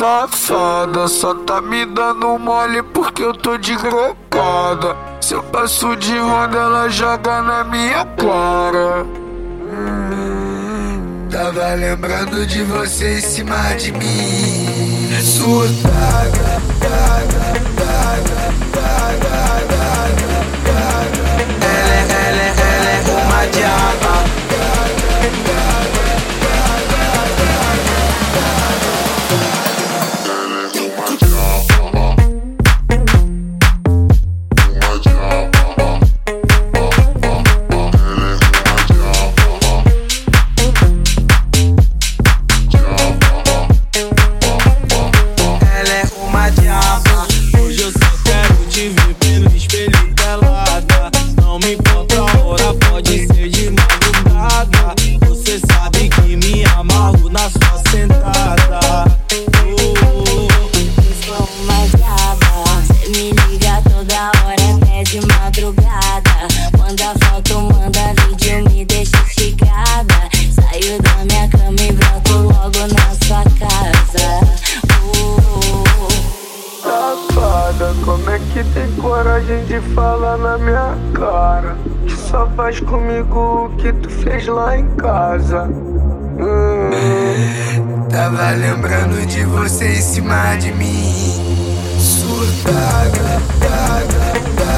safada Só tá me dando mole porque eu tô de grocada Se eu passo de ronda ela joga na minha cara. Hum, Tava lembrando de você em cima de mim. Surtada, tada, tada, lembrando de você em cima de mim. Surtada, tada, tada,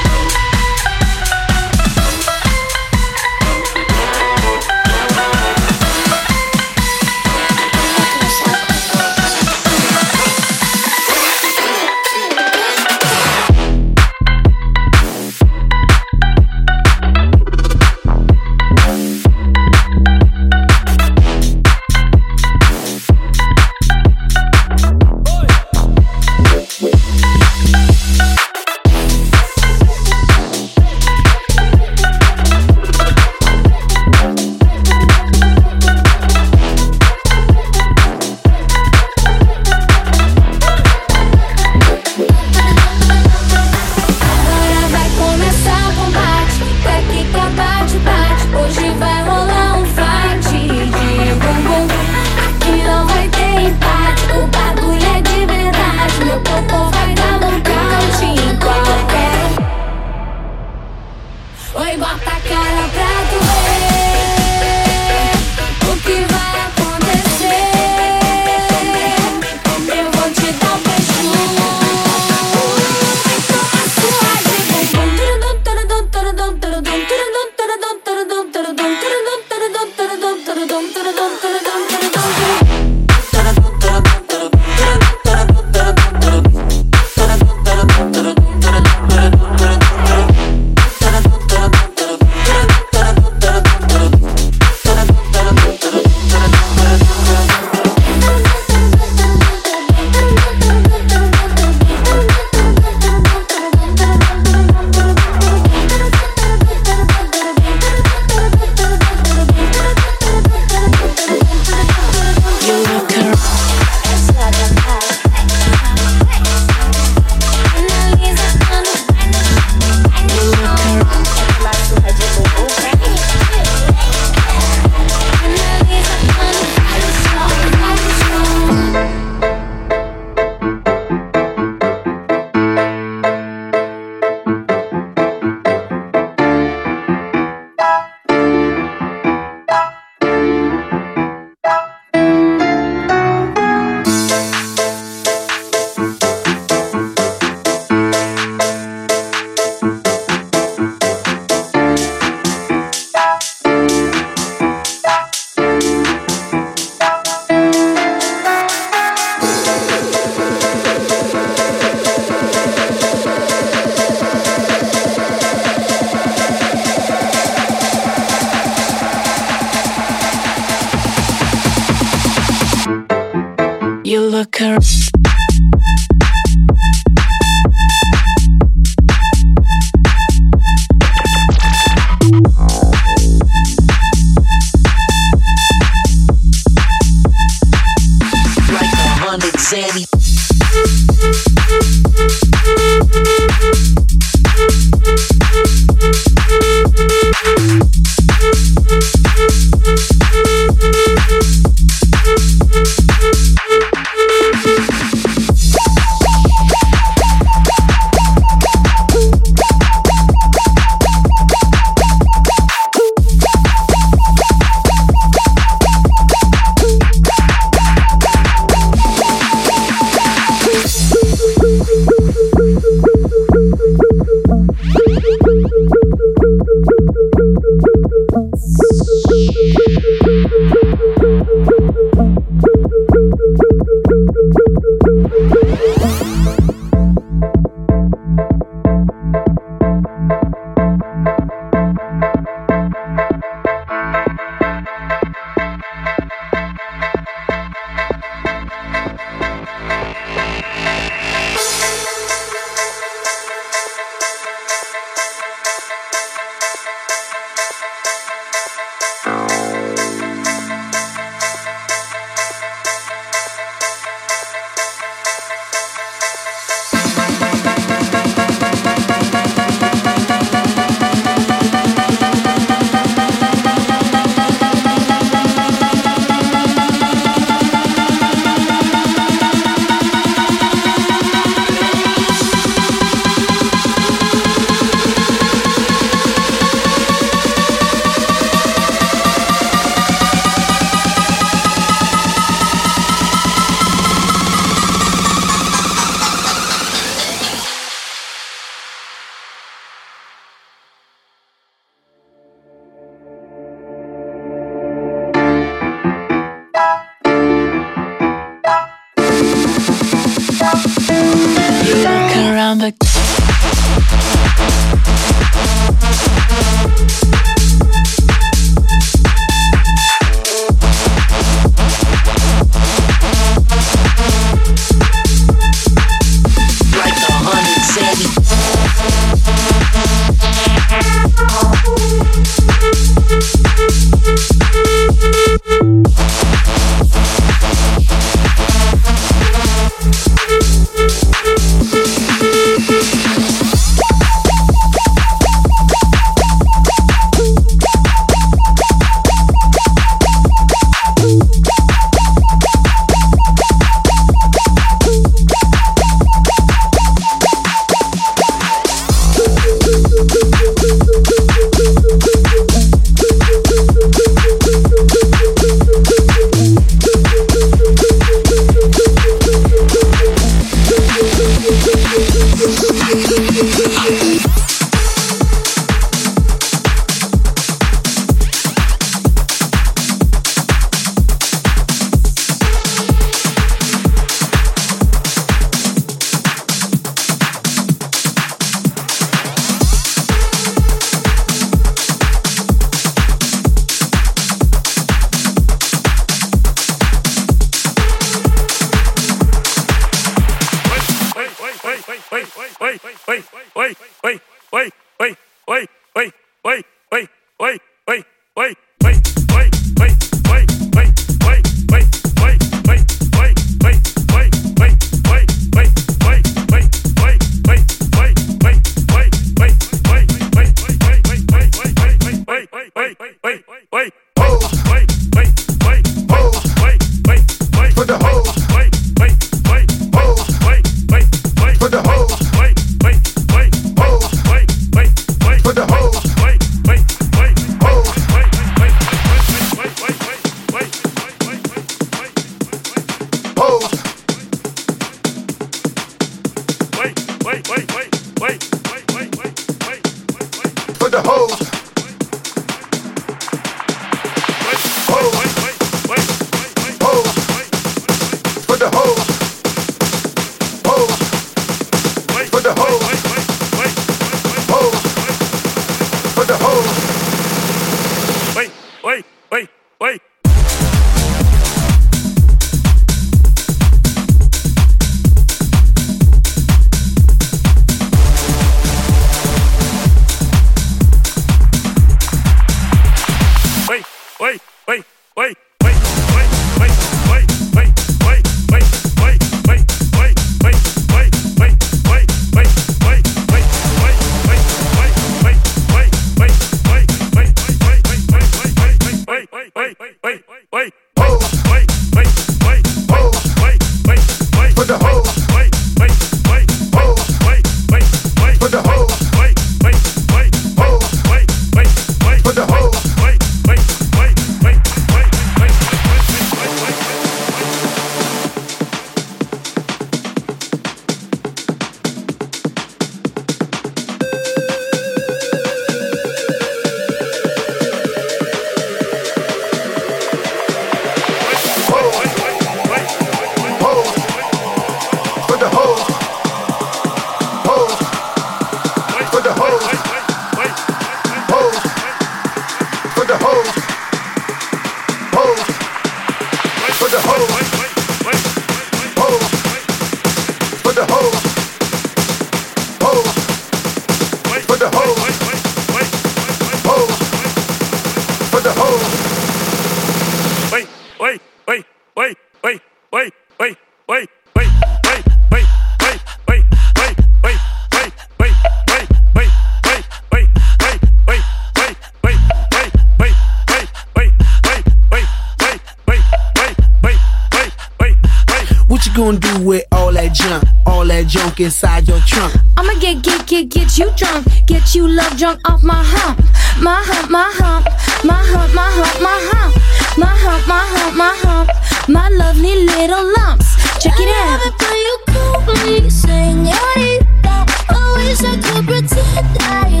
inside your trunk. I'ma get, get, get, get you drunk. Get you love drunk off my hump. My hump, my hump. My hump, my hump, my hump. My hump, my hump, my hump. My lovely little lumps. Check it out. I love you call me señorita. Always I could pretend I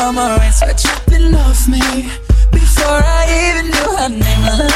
summer rain sweat dripping off me Before I even knew her name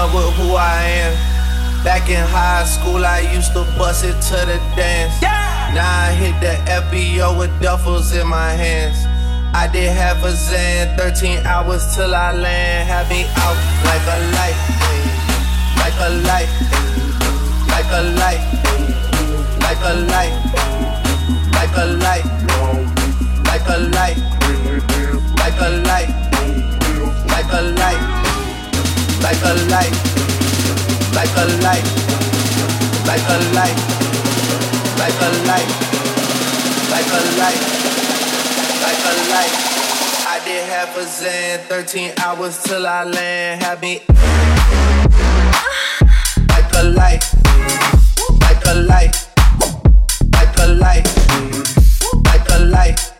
love with who I am. Back in high school, I used to bust it to the dance. Yeah. Now I hit the FBO with duffels in my hands. I did half a zan, 13 hours till I land. Have me out like a light, like a light, like a light, like a light, like a light, like a light, like a light, like a light like a light, like a light, like a light, like a light, like a light, like a light. I did half a zen, 13 hours till I land. Had me like a light, like a light, like a light, like a light,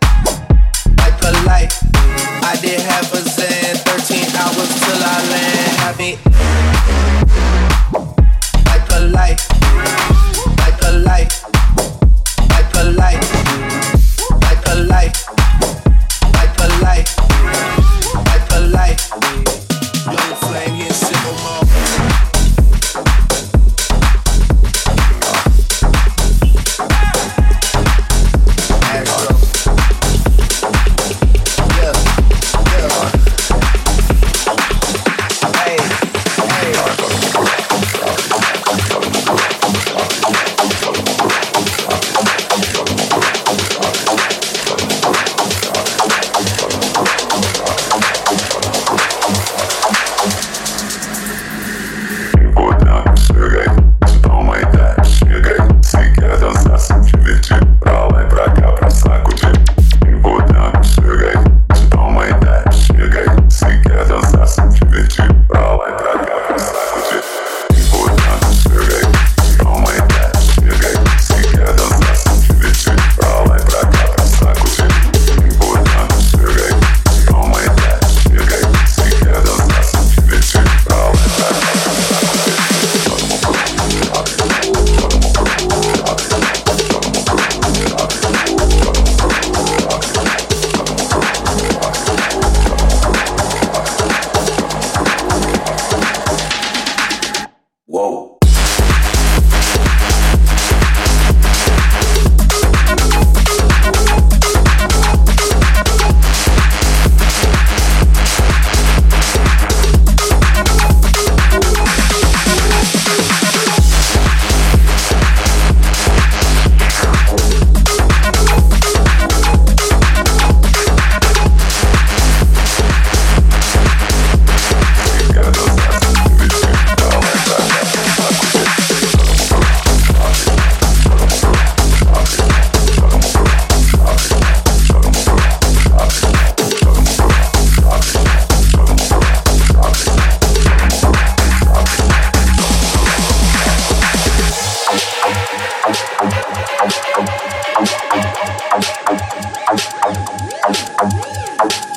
like a light. I did half a me. Like a light. Bye.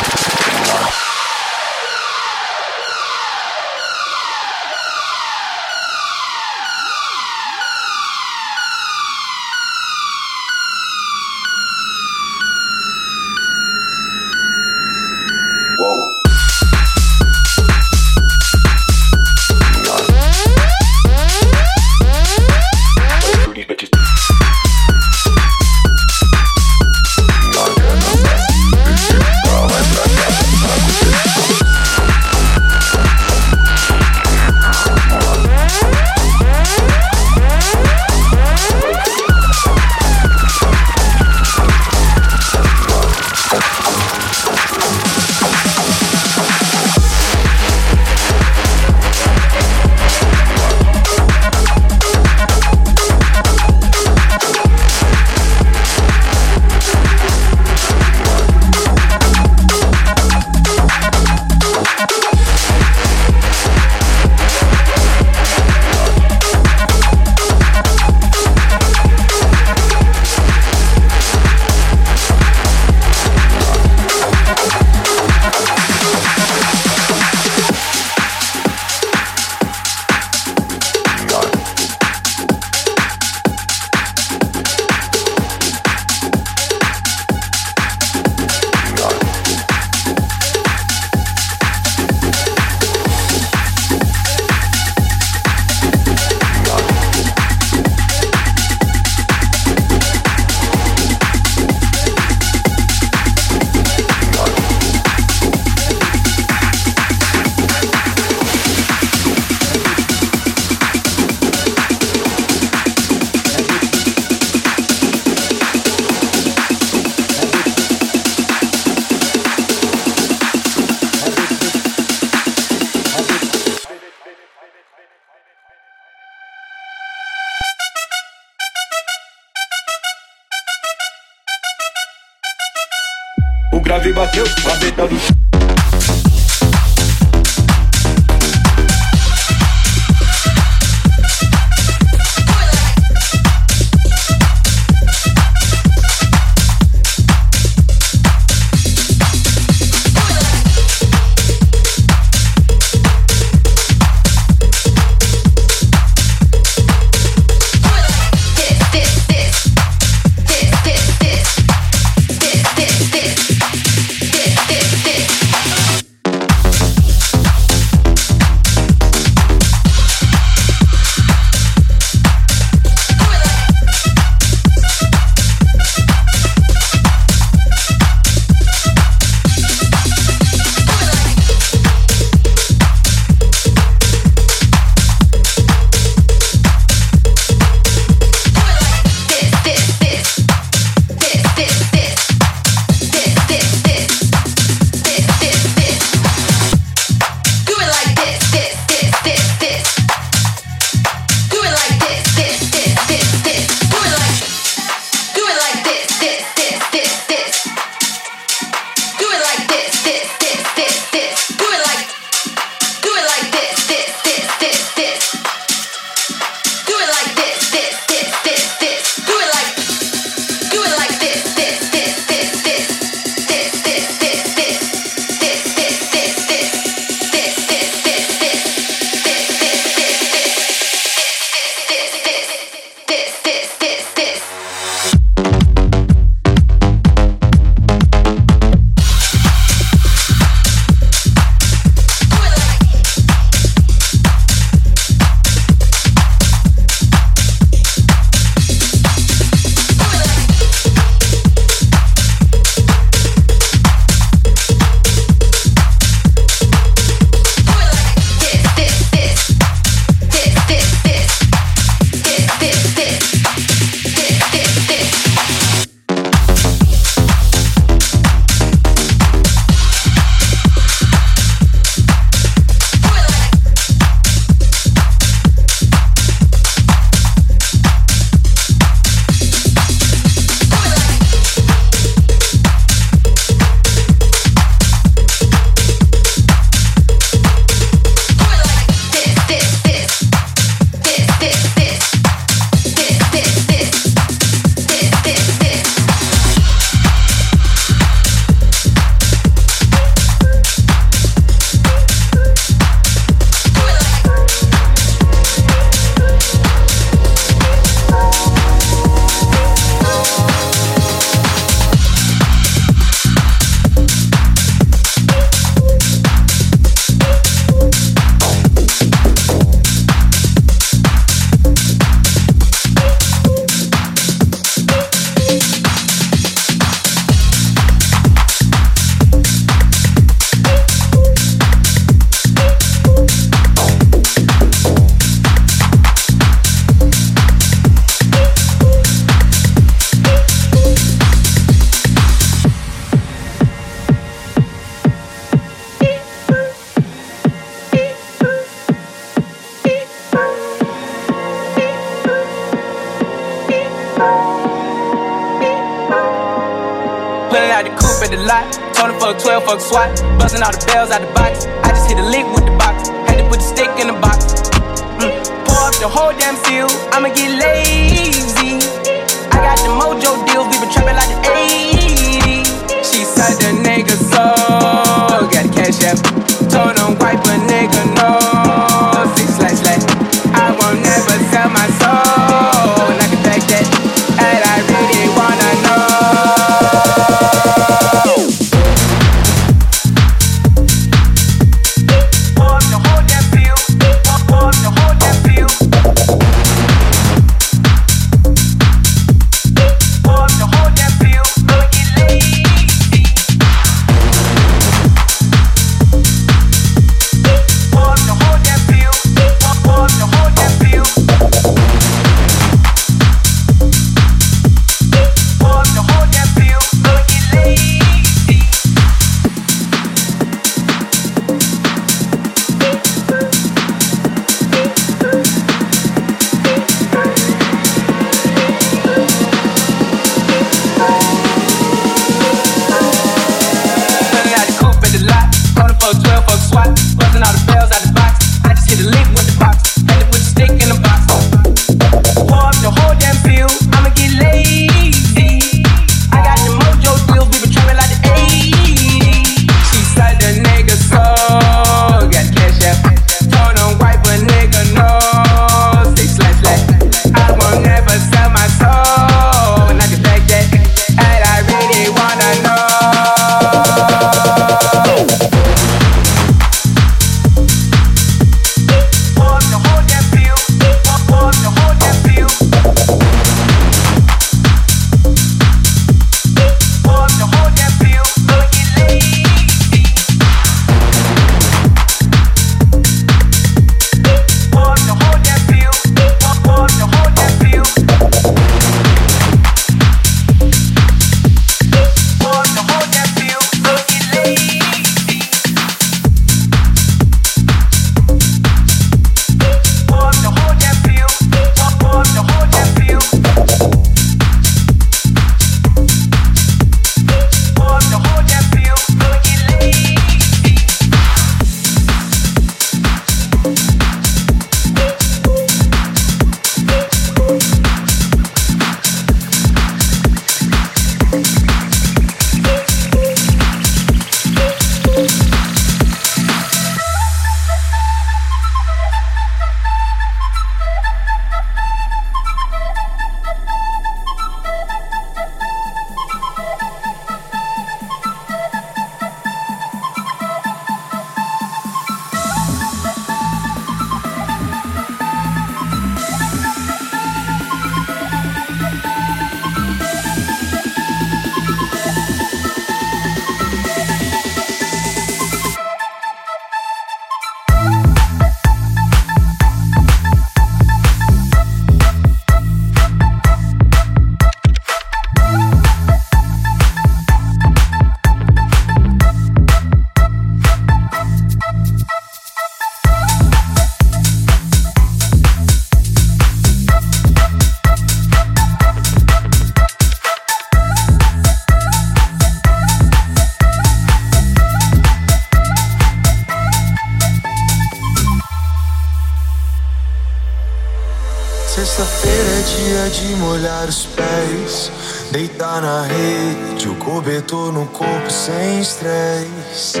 de molhar os pés, deitar na rede, o cobertor no corpo sem estresse.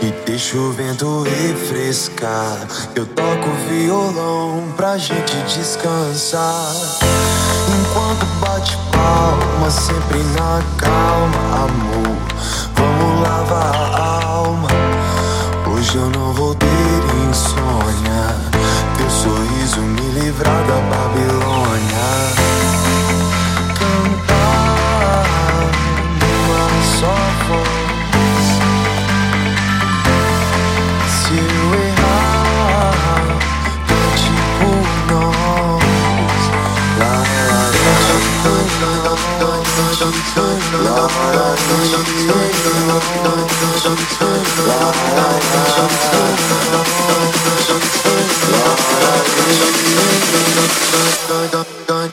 E deixa o vento refrescar. Eu toco violão pra gente descansar. Enquanto bate palma, sempre na calma, amor. Vamos lavar a alma. Hoje eu não vou ter insônia. Teu sorriso me livrar da Babilônia.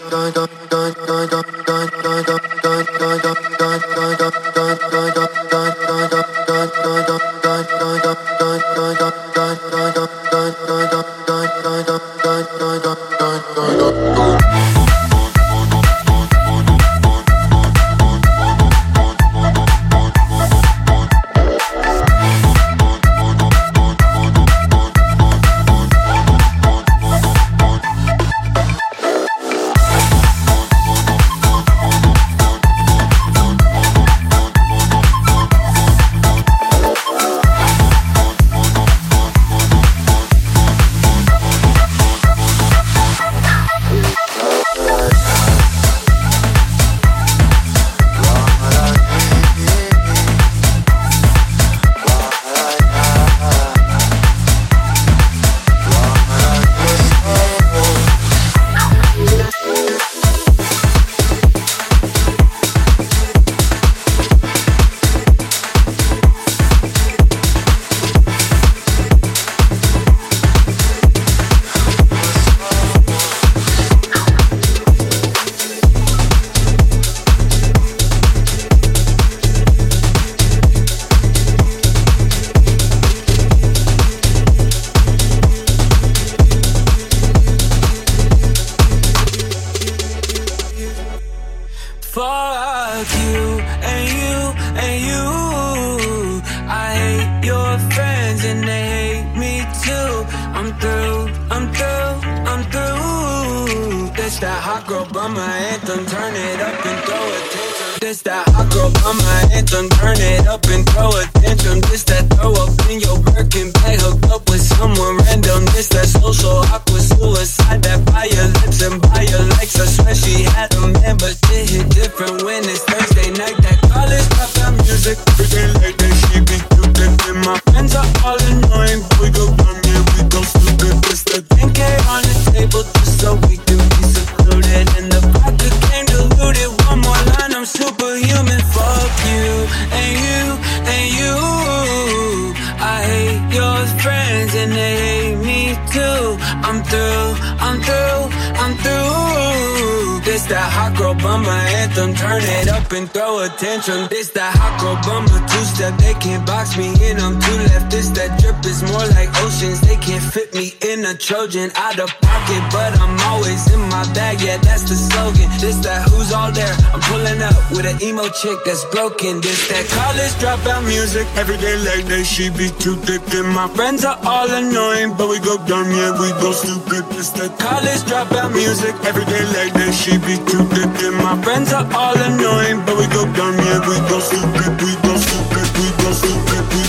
dun dun on my anthem, turn it up and throw attention. This that hot girl bummer two step, they can't box me in. I'm too left. This that drip is more like oceans, they can't fit me in a Trojan out of pocket, but I'm always in my bag. Yeah, that's the slogan. This that who's all there? I'm pulling up with an emo chick that's broken. This that college dropout music, every day like that she be too thick, and my friends are all annoying, but we go dumb, yeah, we go stupid. This that college dropout music, every day like that she be too thick, and my friends are all annoying, but we go dumb, yeah, we go stupid, we go stupid, we go stupid, we go stupid,